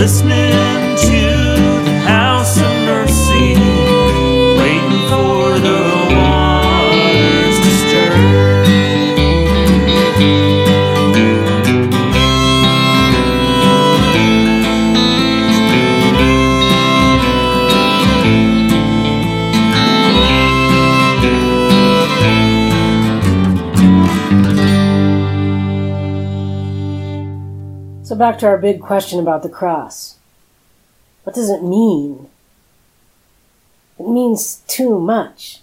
listening back to our big question about the cross. What does it mean? It means too much.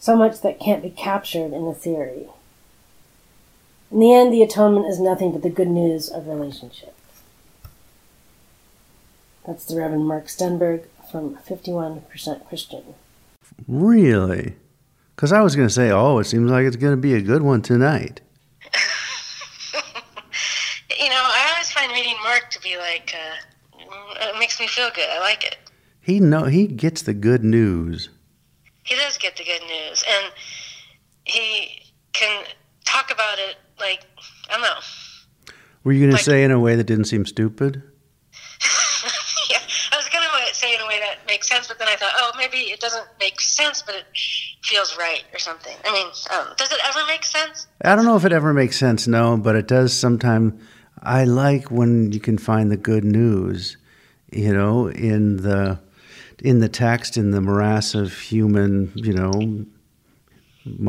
So much that can't be captured in a theory. In the end, the atonement is nothing but the good news of relationship. That's the Reverend Mark Stenberg from 51% Christian. Really? Because I was going to say, oh, it seems like it's going to be a good one tonight. You know, I always find reading Mark to be like, uh, it makes me feel good. I like it. He know he gets the good news. He does get the good news, and he can talk about it like I don't know. Were you going to say in a way that didn't seem stupid? yeah, I was gonna say in a way that makes sense, but then I thought, oh, maybe it doesn't make sense, but it feels right or something. I mean, um, does it ever make sense? I don't know if it ever makes sense, no, but it does sometime. I like when you can find the good news, you know, in the in the text, in the morass of human, you know,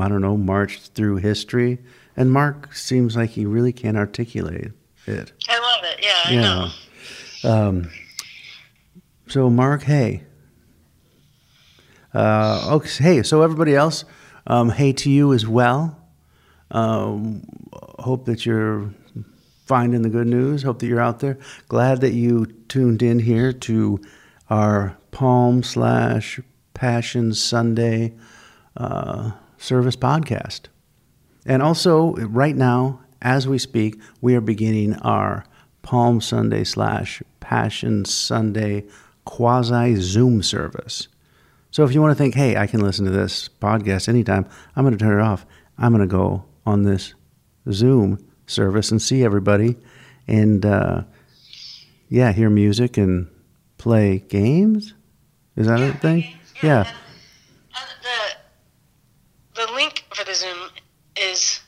I don't know, march through history. And Mark seems like he really can't articulate it. I love it. Yeah, I know. Yeah. Um, so, Mark, hey. Uh, okay, hey, so everybody else, um, hey to you as well. Um, hope that you're finding the good news. Hope that you're out there. Glad that you tuned in here to our Palm slash Passion Sunday uh, service podcast. And also, right now, as we speak, we are beginning our Palm Sunday slash Passion Sunday quasi Zoom service. So if you want to think, hey, I can listen to this podcast anytime, I'm going to turn it off. I'm going to go on this Zoom service and see everybody and, uh, yeah, hear music and play games. Is that a thing? Yeah. And, and the the link for the Zoom is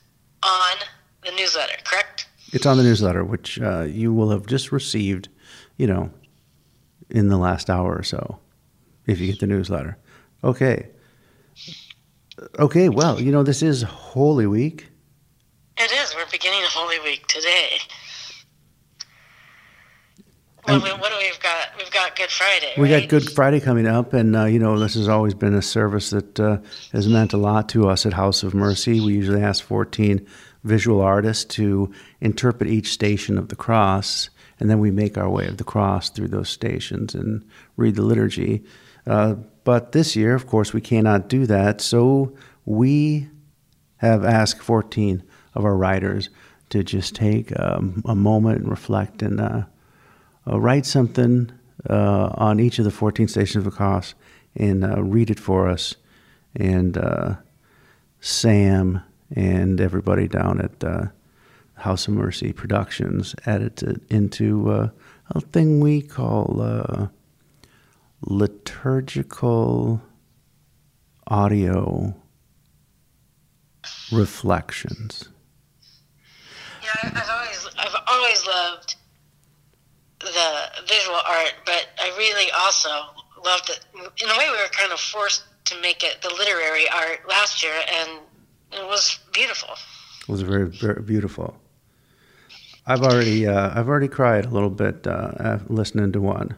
on the newsletter, correct? It's on the newsletter, which uh, you will have just received, you know, in the last hour or so, if you get the newsletter. Okay. Okay, well, you know, this is Holy Week. It is. Beginning Holy Week today. Well, And- we, what do we've got? We've got Good Friday. We right? got Good Friday coming up, and, uh, you know, this has always been a service that uh, has meant a lot to us at House of Mercy. We usually ask 14 visual artists to interpret each station of the cross, and then we make our way of the cross through those stations and read the liturgy. Uh, but this year, of course, we cannot do that, so we have asked 14 of our writers to just take um, a moment and reflect and uh, uh, write something uh, on each of the 14 stations of the cross and uh, read it for us. And uh, Sam and everybody down at uh, House of Mercy Productions edit it into a thing we call liturgical audio reflections. Yeah, I've always, I've always loved the visual art, but I really also loved it. In a way, we were kind of forced to make it the literary art last year, and it was beautiful. It was very, very beautiful. I've already, uh, I've already cried a little bit uh, listening to one.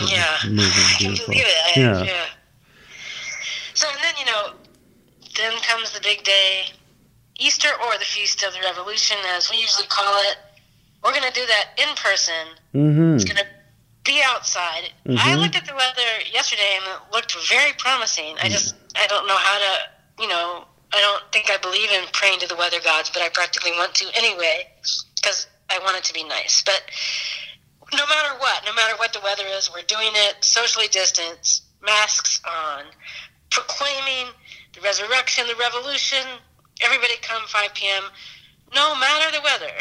Yeah, moving, I can beautiful. believe it. Yeah. yeah. So and then you know, then comes the big day, Easter or the Feast of the Revolution, as we usually call it. We're gonna do that in person. Mm-hmm. It's gonna be outside. I looked at the weather yesterday and it looked very promising. I just I don't know how to you know I don't think I believe in praying to the weather gods, but I practically want to anyway because I want it to be nice. But no matter what, no matter what the weather is, we're doing it socially distanced, masks on, proclaiming the resurrection, the revolution. Everybody come 5 p.m. No matter the weather,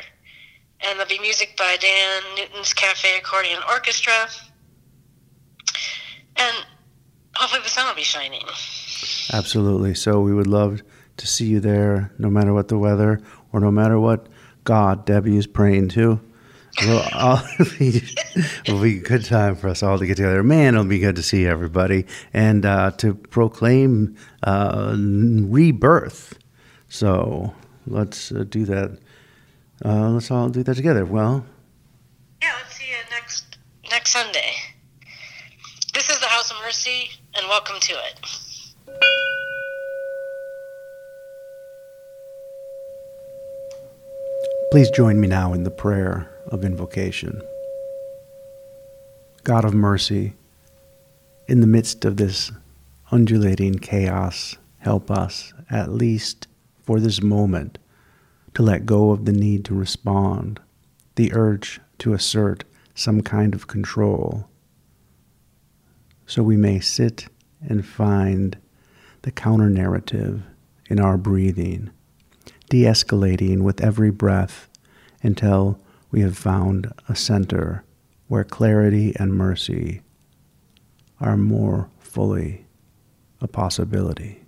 And there'll be music by Dan Newton's Cafe Accordion Orchestra. And hopefully the sun will be shining. Absolutely. So we would love to see you there, no matter what the weather or no matter what God Debbie is praying to. Well, I'll it'll be a good time for us all to get together. Man, it'll be good to see everybody and uh, to proclaim uh, rebirth. So let's uh, do that. Uh, let's all do that together. Well, Yeah, let's see you next next Sunday. This is the House of Mercy, and welcome to it. Please join me now in the prayer of invocation. God of mercy, in the midst of this undulating chaos, help us, at least for this moment, to let go of the need to respond, the urge to assert some kind of control, so we may sit and find the counter narrative in our breathing de escalating with every breath until we have found a center where clarity and mercy are more fully a possibility.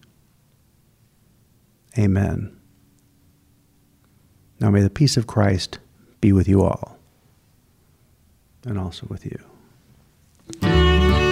Amen. Now may the peace of Christ be with you all, and also with you.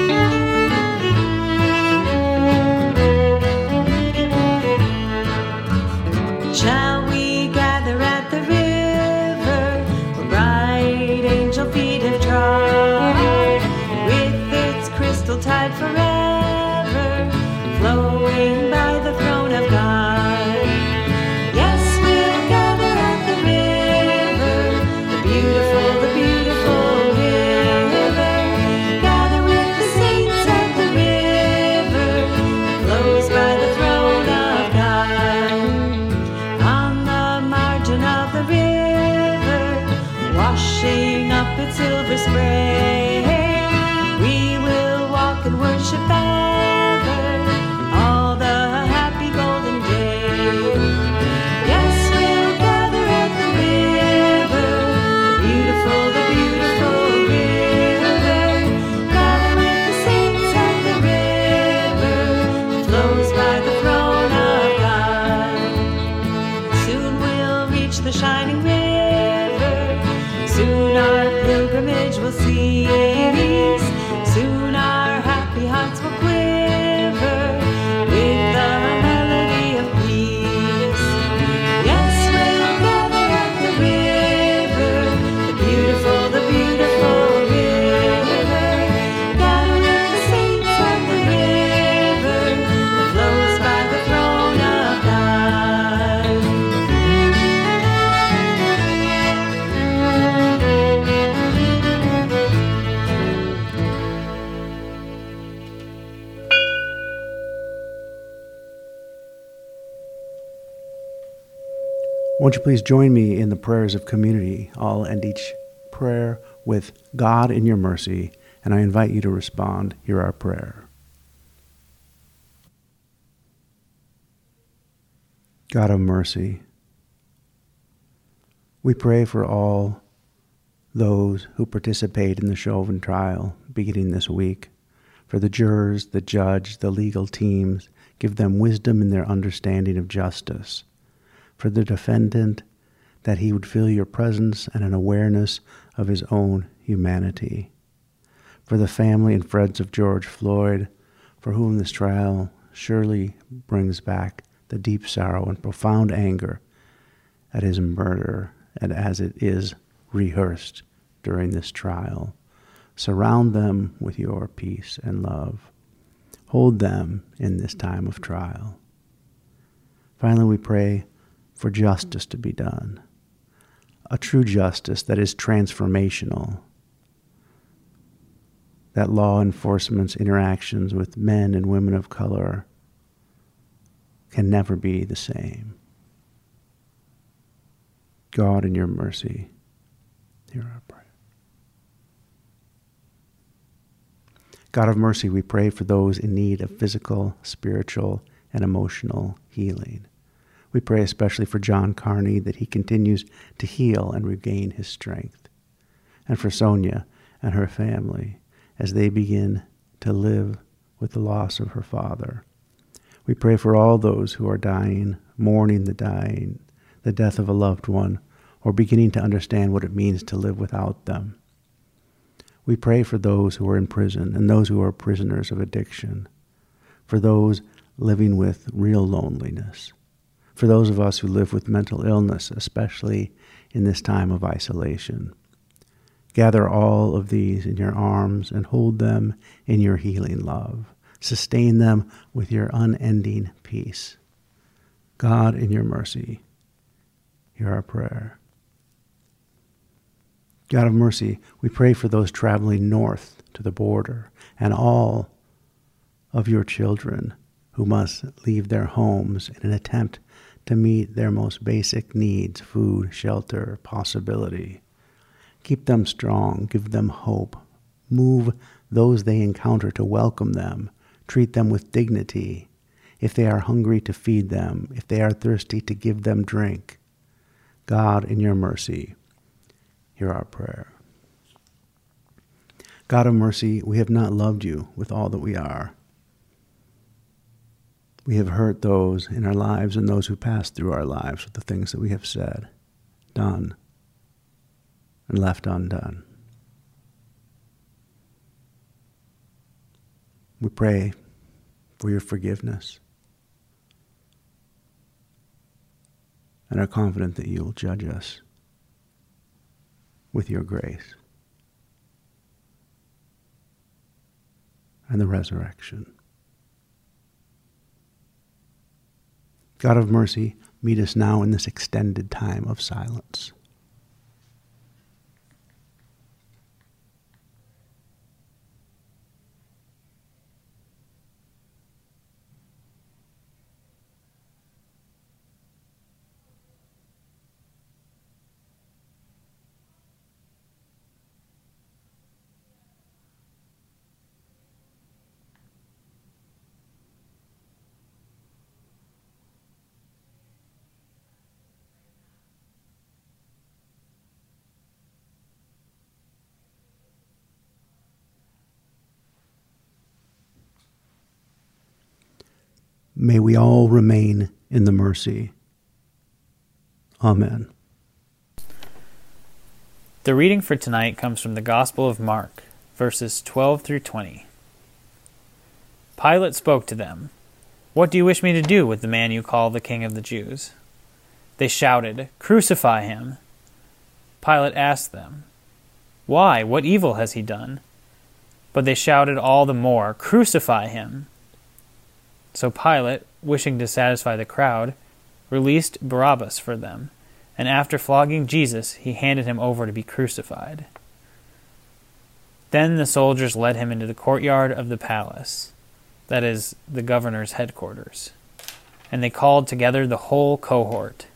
Won't you please join me in the prayers of community? I'll end each prayer with God in your mercy, and I invite you to respond. Hear our prayer. God of mercy, we pray for all those who participate in the Chauvin trial beginning this week, for the jurors, the judge, the legal teams. Give them wisdom in their understanding of justice for the defendant that he would feel your presence and an awareness of his own humanity. For the family and friends of George Floyd, for whom this trial surely brings back the deep sorrow and profound anger at his murder and as it is rehearsed during this trial. Surround them with your peace and love. Hold them in this time of trial. Finally, we pray for justice to be done, a true justice that is transformational, that law enforcement's interactions with men and women of color can never be the same. God, in your mercy, hear our prayer. God of mercy, we pray for those in need of physical, spiritual, and emotional healing. We pray especially for John Carney that he continues to heal and regain his strength, and for Sonia and her family as they begin to live with the loss of her father. We pray for all those who are dying, mourning the dying, the death of a loved one, or beginning to understand what it means to live without them. We pray for those who are in prison and those who are prisoners of addiction, for those living with real loneliness, for those of us who live with mental illness, especially in this time of isolation. Gather all of these in your arms and hold them in your healing love. Sustain them with your unending peace. God, in your mercy, hear our prayer. God of mercy, we pray for those traveling north to the border and all of your children who must leave their homes in an attempt to meet their most basic needs food, shelter, possibility. Keep them strong, give them hope. Move those they encounter to welcome them, treat them with dignity. If they are hungry, to feed them. If they are thirsty, to give them drink. God, in your mercy, hear our prayer. God of mercy, we have not loved you with all that we are. We have hurt those in our lives and those who pass through our lives with the things that we have said, done, and left undone. We pray for your forgiveness and are confident that you will judge us with your grace and the resurrection. God of mercy, meet us now in this extended time of silence. May we all remain in the mercy. Amen. The reading for tonight comes from the Gospel of Mark, verses 12 through 20. Pilate spoke to them, What do you wish me to do with the man you call the King of the Jews? They shouted, Crucify him. Pilate asked them, Why? What evil has he done? But they shouted all the more, Crucify him. So Pilate, wishing to satisfy the crowd, released Barabbas for them, and after flogging Jesus, he handed him over to be crucified. Then the soldiers led him into the courtyard of the palace, that is, the governor's headquarters, and they called together the whole cohort.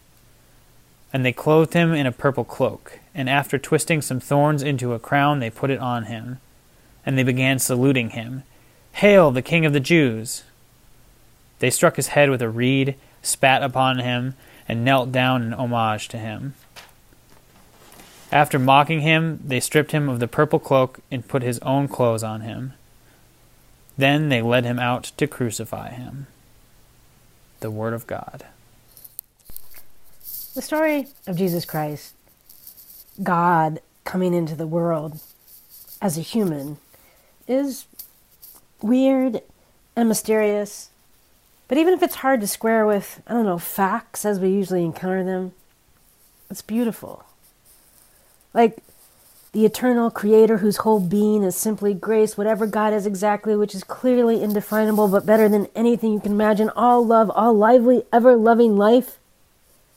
And they clothed him in a purple cloak, and after twisting some thorns into a crown, they put it on him. And they began saluting him Hail, the King of the Jews! They struck his head with a reed, spat upon him, and knelt down in homage to him. After mocking him, they stripped him of the purple cloak and put his own clothes on him. Then they led him out to crucify him. The Word of God. The story of Jesus Christ, God coming into the world as a human, is weird and mysterious. But even if it's hard to square with, I don't know, facts as we usually encounter them, it's beautiful. Like the eternal creator whose whole being is simply grace, whatever God is exactly, which is clearly indefinable but better than anything you can imagine, all love, all lively, ever loving life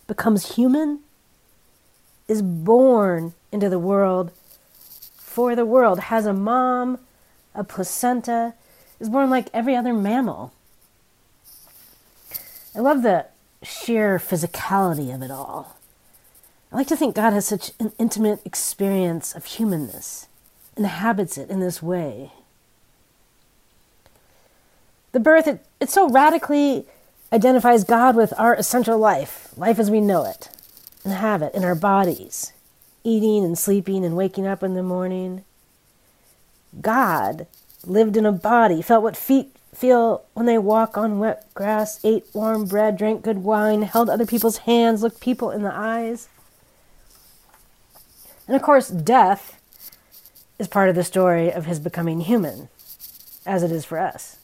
becomes human, is born into the world for the world, has a mom, a placenta, is born like every other mammal. I love the sheer physicality of it all. I like to think God has such an intimate experience of humanness, inhabits it in this way. The birth, it, it's so radically identifies God with our essential life, life as we know it and have it in our bodies, eating and sleeping and waking up in the morning. God lived in a body, felt what feet feel when they walk on wet grass, ate warm bread, drank good wine, held other people's hands, looked people in the eyes. And of course, death is part of the story of his becoming human, as it is for us.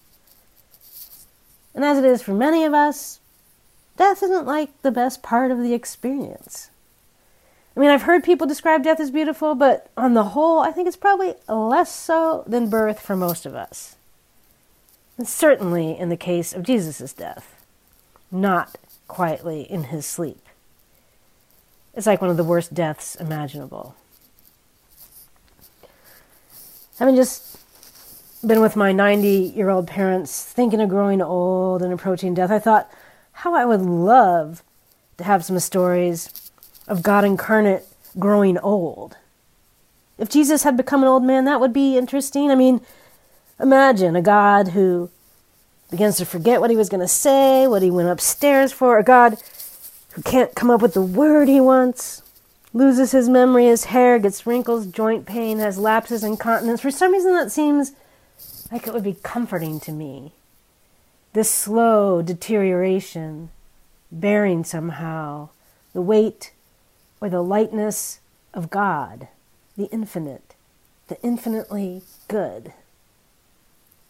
And as it is for many of us, death isn't like the best part of the experience. I mean, I've heard people describe death as beautiful, but on the whole, I think it's probably less so than birth for most of us. And certainly in the case of Jesus' death, not quietly in his sleep. It's like one of the worst deaths imaginable. Having just been with my 90 year old parents, thinking of growing old and approaching death, I thought how I would love to have some stories of God incarnate growing old. If Jesus had become an old man, that would be interesting. I mean, imagine a God who begins to forget what he was going to say, what he went upstairs for, a God who can't come up with the word he wants, loses his memory, his hair gets wrinkles, joint pain, has lapses, incontinence. For some reason, that seems like it would be comforting to me. This slow deterioration, bearing somehow the weight or the lightness of God, the infinite, the infinitely good.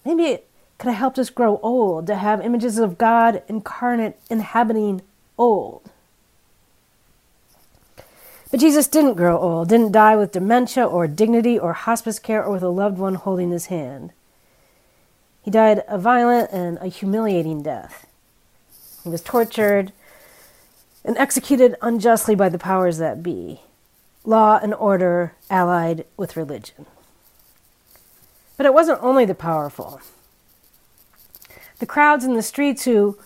Maybe it could have helped us grow old to have images of God incarnate inhabiting old. But Jesus didn't grow old, didn't die with dementia or dignity or hospice care or with a loved one holding his hand. He died a violent and a humiliating death. He was tortured and executed unjustly by the powers that be, law and order allied with religion. But it wasn't only the powerful. The crowds in the streets who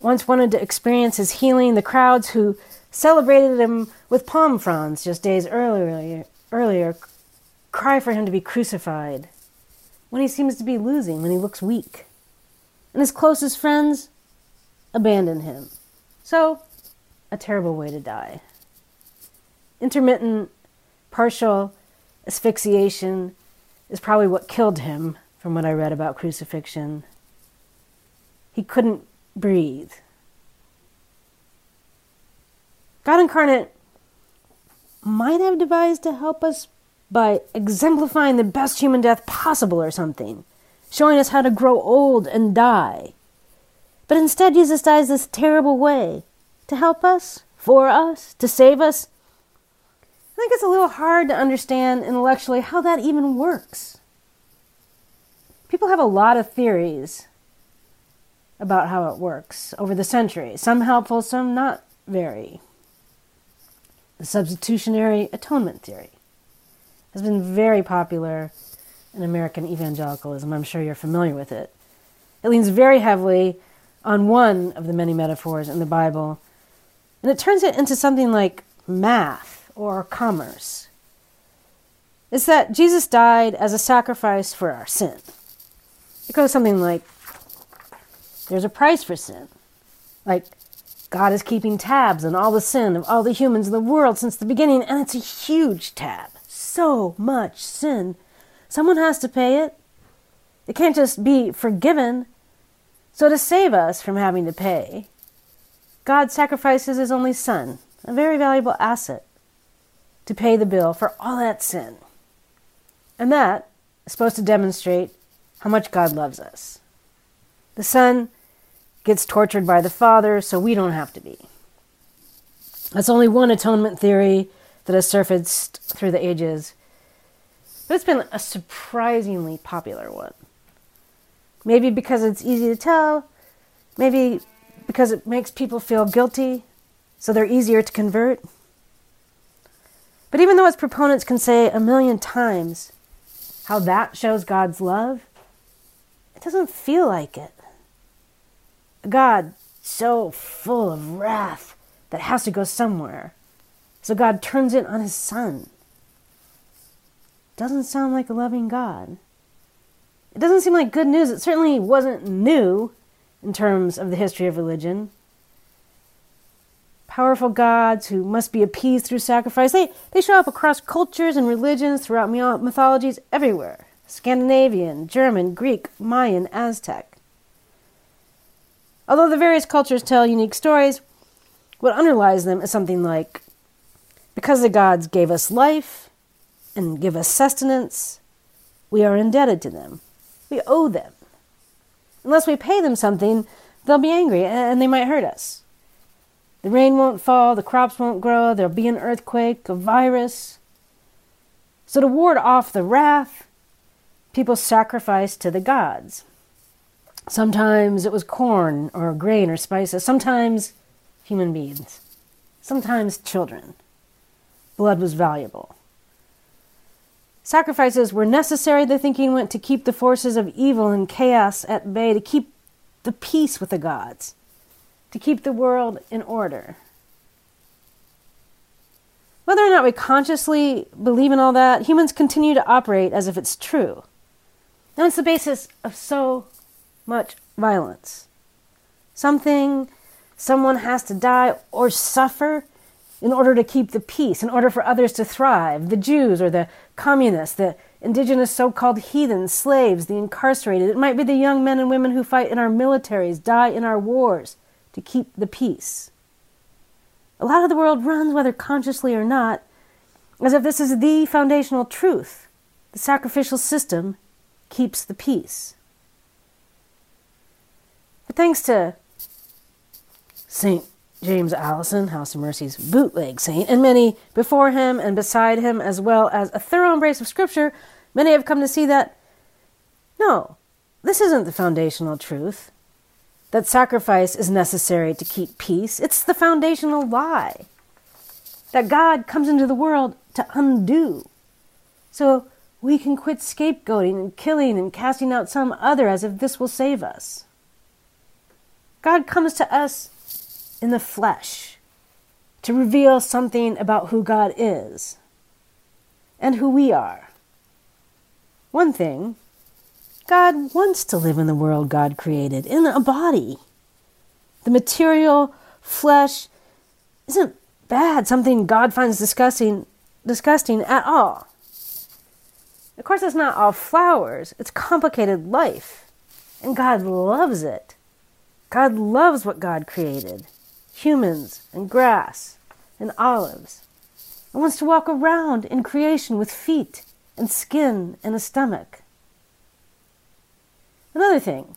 once wanted to experience his healing, the crowds who celebrated him with palm fronds just days earlier, earlier cry for him to be crucified when he seems to be losing, when he looks weak. And his closest friends abandon him. So, a terrible way to die. Intermittent, partial asphyxiation is probably what killed him, from what I read about crucifixion. He couldn't breathe. God incarnate might have devised to help us by exemplifying the best human death possible or something, showing us how to grow old and die. But instead, Jesus dies this terrible way to help us, for us, to save us. I think it's a little hard to understand intellectually how that even works. People have a lot of theories about how it works over the centuries, some helpful, some not very. The substitutionary atonement theory has been very popular in American evangelicalism. I'm sure you're familiar with it. It leans very heavily on one of the many metaphors in the Bible, and it turns it into something like math or commerce. It's that Jesus died as a sacrifice for our sin. It goes something like there's a price for sin. Like God is keeping tabs on all the sin of all the humans in the world since the beginning, and it's a huge tab. So much sin. Someone has to pay it. It can't just be forgiven. So, to save us from having to pay, God sacrifices his only son, a very valuable asset, to pay the bill for all that sin. And that is supposed to demonstrate how much God loves us. The son gets tortured by the father, so we don't have to be. That's only one atonement theory that has surfaced through the ages, but it's been a surprisingly popular one. Maybe because it's easy to tell, maybe because it makes people feel guilty, so they're easier to convert. But even though its proponents can say a million times how that shows God's love, it doesn't feel like it. A God so full of wrath that has to go somewhere. So God turns it on his son. Doesn't sound like a loving God. It doesn't seem like good news. It certainly wasn't new in terms of the history of religion. Powerful gods who must be appeased through sacrifice. They, they show up across cultures and religions throughout mythologies everywhere Scandinavian, German, Greek, Mayan, Aztec. Although the various cultures tell unique stories, what underlies them is something like because the gods gave us life and give us sustenance, we are indebted to them. We owe them. Unless we pay them something, they'll be angry and they might hurt us. The rain won't fall, the crops won't grow, there'll be an earthquake, a virus. So, to ward off the wrath, people sacrificed to the gods. Sometimes it was corn or grain or spices, sometimes human beings, sometimes children. Blood was valuable. Sacrifices were necessary, the thinking went, to keep the forces of evil and chaos at bay, to keep the peace with the gods, to keep the world in order. Whether or not we consciously believe in all that, humans continue to operate as if it's true. And it's the basis of so much violence. Something, someone has to die or suffer in order to keep the peace, in order for others to thrive the Jews or the communists, the indigenous so called heathens, slaves, the incarcerated. It might be the young men and women who fight in our militaries, die in our wars to keep the peace. A lot of the world runs, whether consciously or not, as if this is the foundational truth. The sacrificial system keeps the peace. But thanks to St. James Alison, House of Mercy's bootleg saint, and many before him and beside him, as well as a thorough embrace of Scripture, many have come to see that no, this isn't the foundational truth. That sacrifice is necessary to keep peace. It's the foundational lie that God comes into the world to undo. So we can quit scapegoating and killing and casting out some other as if this will save us. God comes to us in the flesh to reveal something about who God is and who we are. One thing, God wants to live in the world God created, in a body. The material flesh isn't bad, something God finds disgusting, disgusting at all. Of course, it's not all flowers, it's complicated life, and God loves it. God loves what God created humans and grass and olives, and wants to walk around in creation with feet and skin and a stomach. Another thing,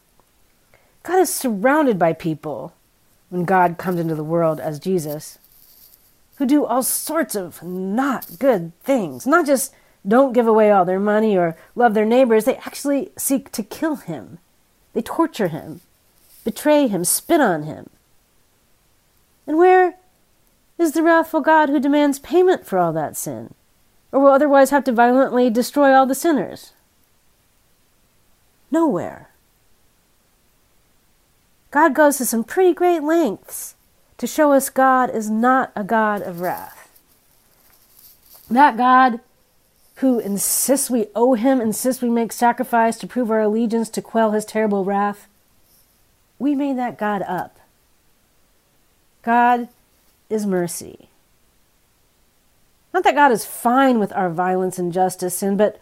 God is surrounded by people when God comes into the world as Jesus who do all sorts of not good things, not just don't give away all their money or love their neighbors, they actually seek to kill him. They torture him, betray him, spit on him. And where is the wrathful God who demands payment for all that sin, or will otherwise have to violently destroy all the sinners? Nowhere. God goes to some pretty great lengths to show us God is not a God of wrath. That God who insists we owe him, insists we make sacrifice to prove our allegiance to quell his terrible wrath, we made that God up. God is mercy. Not that God is fine with our violence, and injustice, sin, but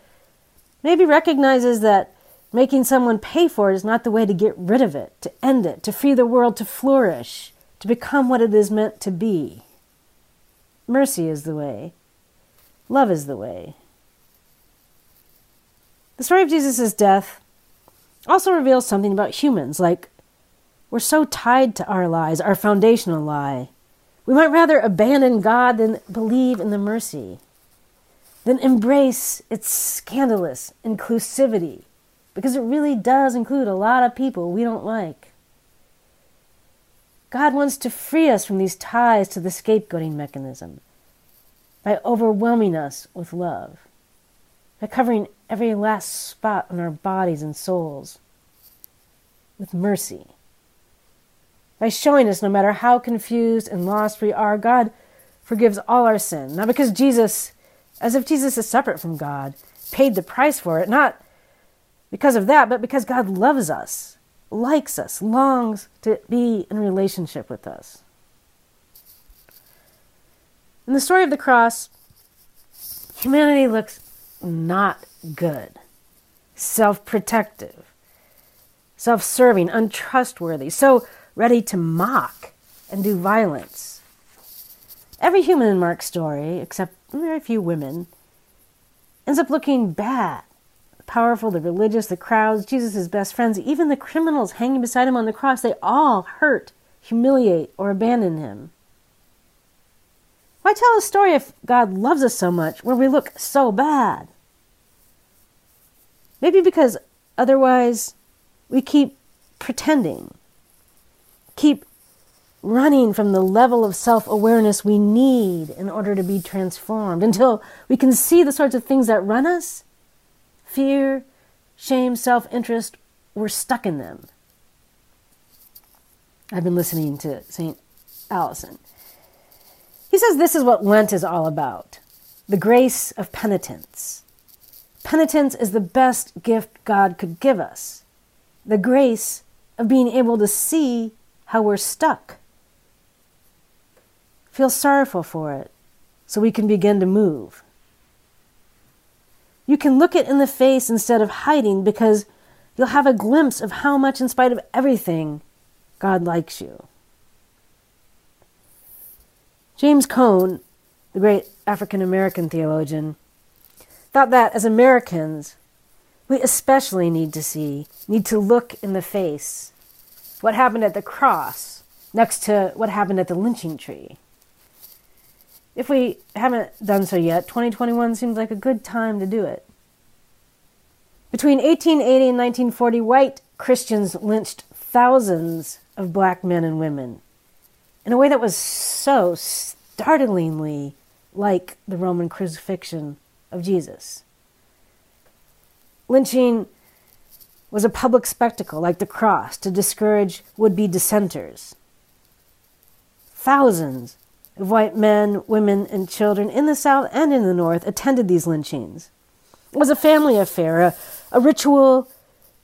maybe recognizes that making someone pay for it is not the way to get rid of it, to end it, to free the world to flourish, to become what it is meant to be. Mercy is the way. Love is the way. The story of Jesus' death also reveals something about humans, like we're so tied to our lies, our foundational lie. We might rather abandon God than believe in the mercy, than embrace its scandalous inclusivity, because it really does include a lot of people we don't like. God wants to free us from these ties to the scapegoating mechanism by overwhelming us with love, by covering every last spot on our bodies and souls with mercy by showing us no matter how confused and lost we are, God forgives all our sin. Not because Jesus, as if Jesus is separate from God, paid the price for it, not because of that, but because God loves us likes us, longs to be in relationship with us. In the story of the cross, humanity looks not good, self protective, self serving, untrustworthy, so ready to mock and do violence. Every human in Mark's story, except very few women, ends up looking bad. Powerful, the religious, the crowds, Jesus' best friends, even the criminals hanging beside him on the cross, they all hurt, humiliate, or abandon him. Why tell a story if God loves us so much where we look so bad? Maybe because otherwise we keep pretending, keep running from the level of self awareness we need in order to be transformed until we can see the sorts of things that run us fear, shame, self interest, we're stuck in them. I've been listening to St. Alison. He says this is what Lent is all about the grace of penitence. Penitence is the best gift God could give us the grace of being able to see how we're stuck. Feel sorrowful for it so we can begin to move. You can look it in the face instead of hiding because you'll have a glimpse of how much, in spite of everything, God likes you. James Cone, the great African American theologian, thought that as Americans, we especially need to see, need to look in the face what happened at the cross next to what happened at the lynching tree. If we haven't done so yet, 2021 seems like a good time to do it. Between 1880 and 1940, white Christians lynched thousands of black men and women in a way that was so startlingly like the Roman crucifixion of Jesus. Lynching was a public spectacle like the cross to discourage would be dissenters. Thousands white men, women, and children in the South and in the North attended these lynchings. It was a family affair, a, a ritual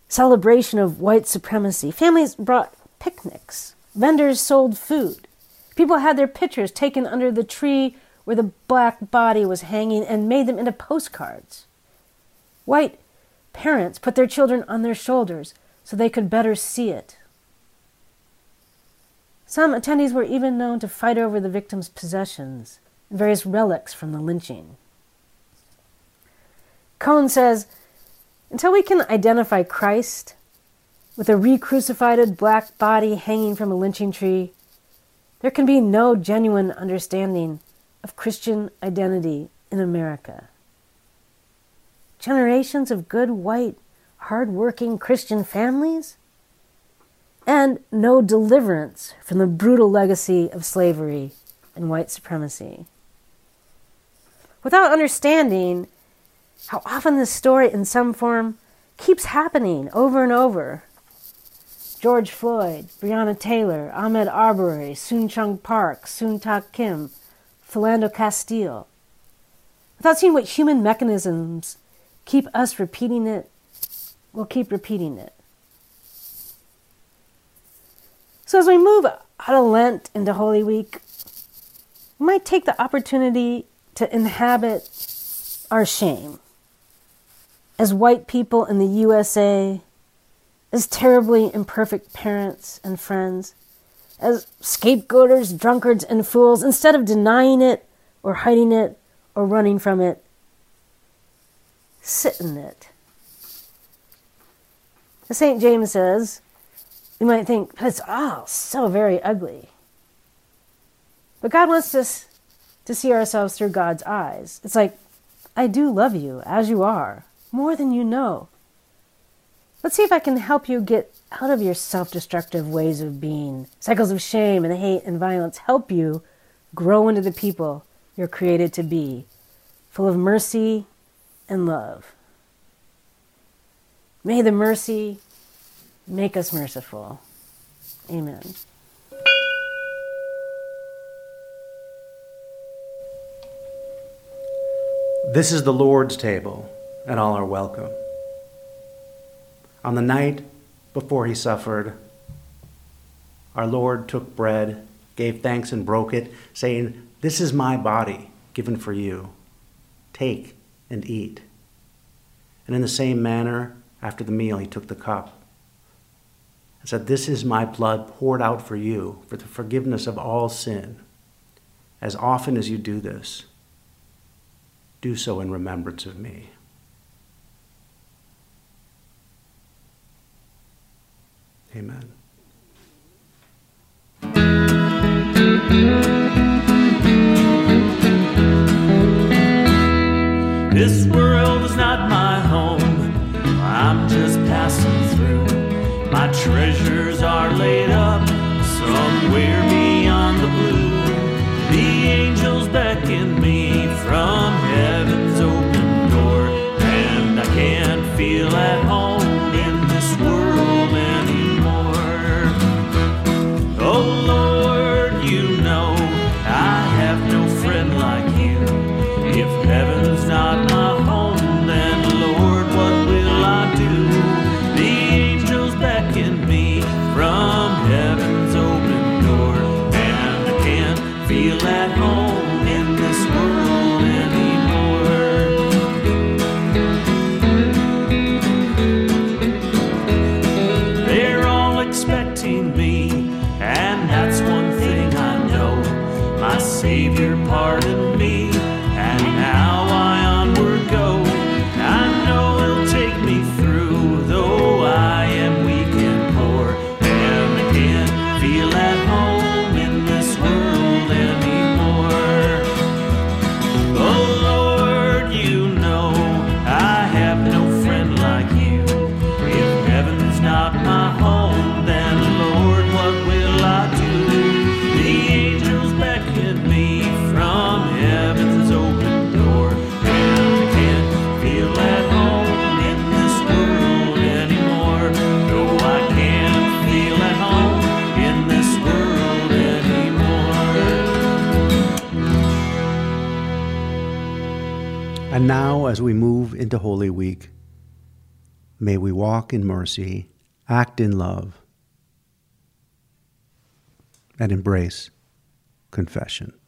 celebration of white supremacy. Families brought picnics, vendors sold food. People had their pictures taken under the tree where the black body was hanging and made them into postcards. White parents put their children on their shoulders so they could better see it. Some attendees were even known to fight over the victim's possessions various relics from the lynching. Cone says until we can identify Christ with a re crucified black body hanging from a lynching tree, there can be no genuine understanding of Christian identity in America. Generations of good, white, hard-working Christian families and no deliverance from the brutal legacy of slavery and white supremacy. Without understanding how often this story, in some form, keeps happening over and over. George Floyd, Breonna Taylor, Ahmaud Arbery, Soon Chung Park, Soon Tak Kim, Philando Castile. Without seeing what human mechanisms keep us repeating it, we'll keep repeating it. So as we move out of Lent into Holy Week, we might take the opportunity to inhabit our shame. As white people in the USA, as terribly imperfect parents and friends, as scapegoaters, drunkards, and fools, instead of denying it or hiding it or running from it, sit in it. As St. James says, we might think, it's all so very ugly. But God wants us to see ourselves through God's eyes. It's like, I do love you as you are, more than you know. Let's see if I can help you get out of your self destructive ways of being, cycles of shame and hate and violence, help you grow into the people you're created to be, full of mercy and love. May the mercy Make us merciful. Amen. This is the Lord's table, and all are welcome. On the night before he suffered, our Lord took bread, gave thanks, and broke it, saying, This is my body given for you. Take and eat. And in the same manner, after the meal, he took the cup and said, This is my blood poured out for you for the forgiveness of all sin. As often as you do this, do so in remembrance of me. Amen. treasures are laid up somewhere beyond the blue. The angels beckon me from. walk in mercy, act in love, and embrace confession.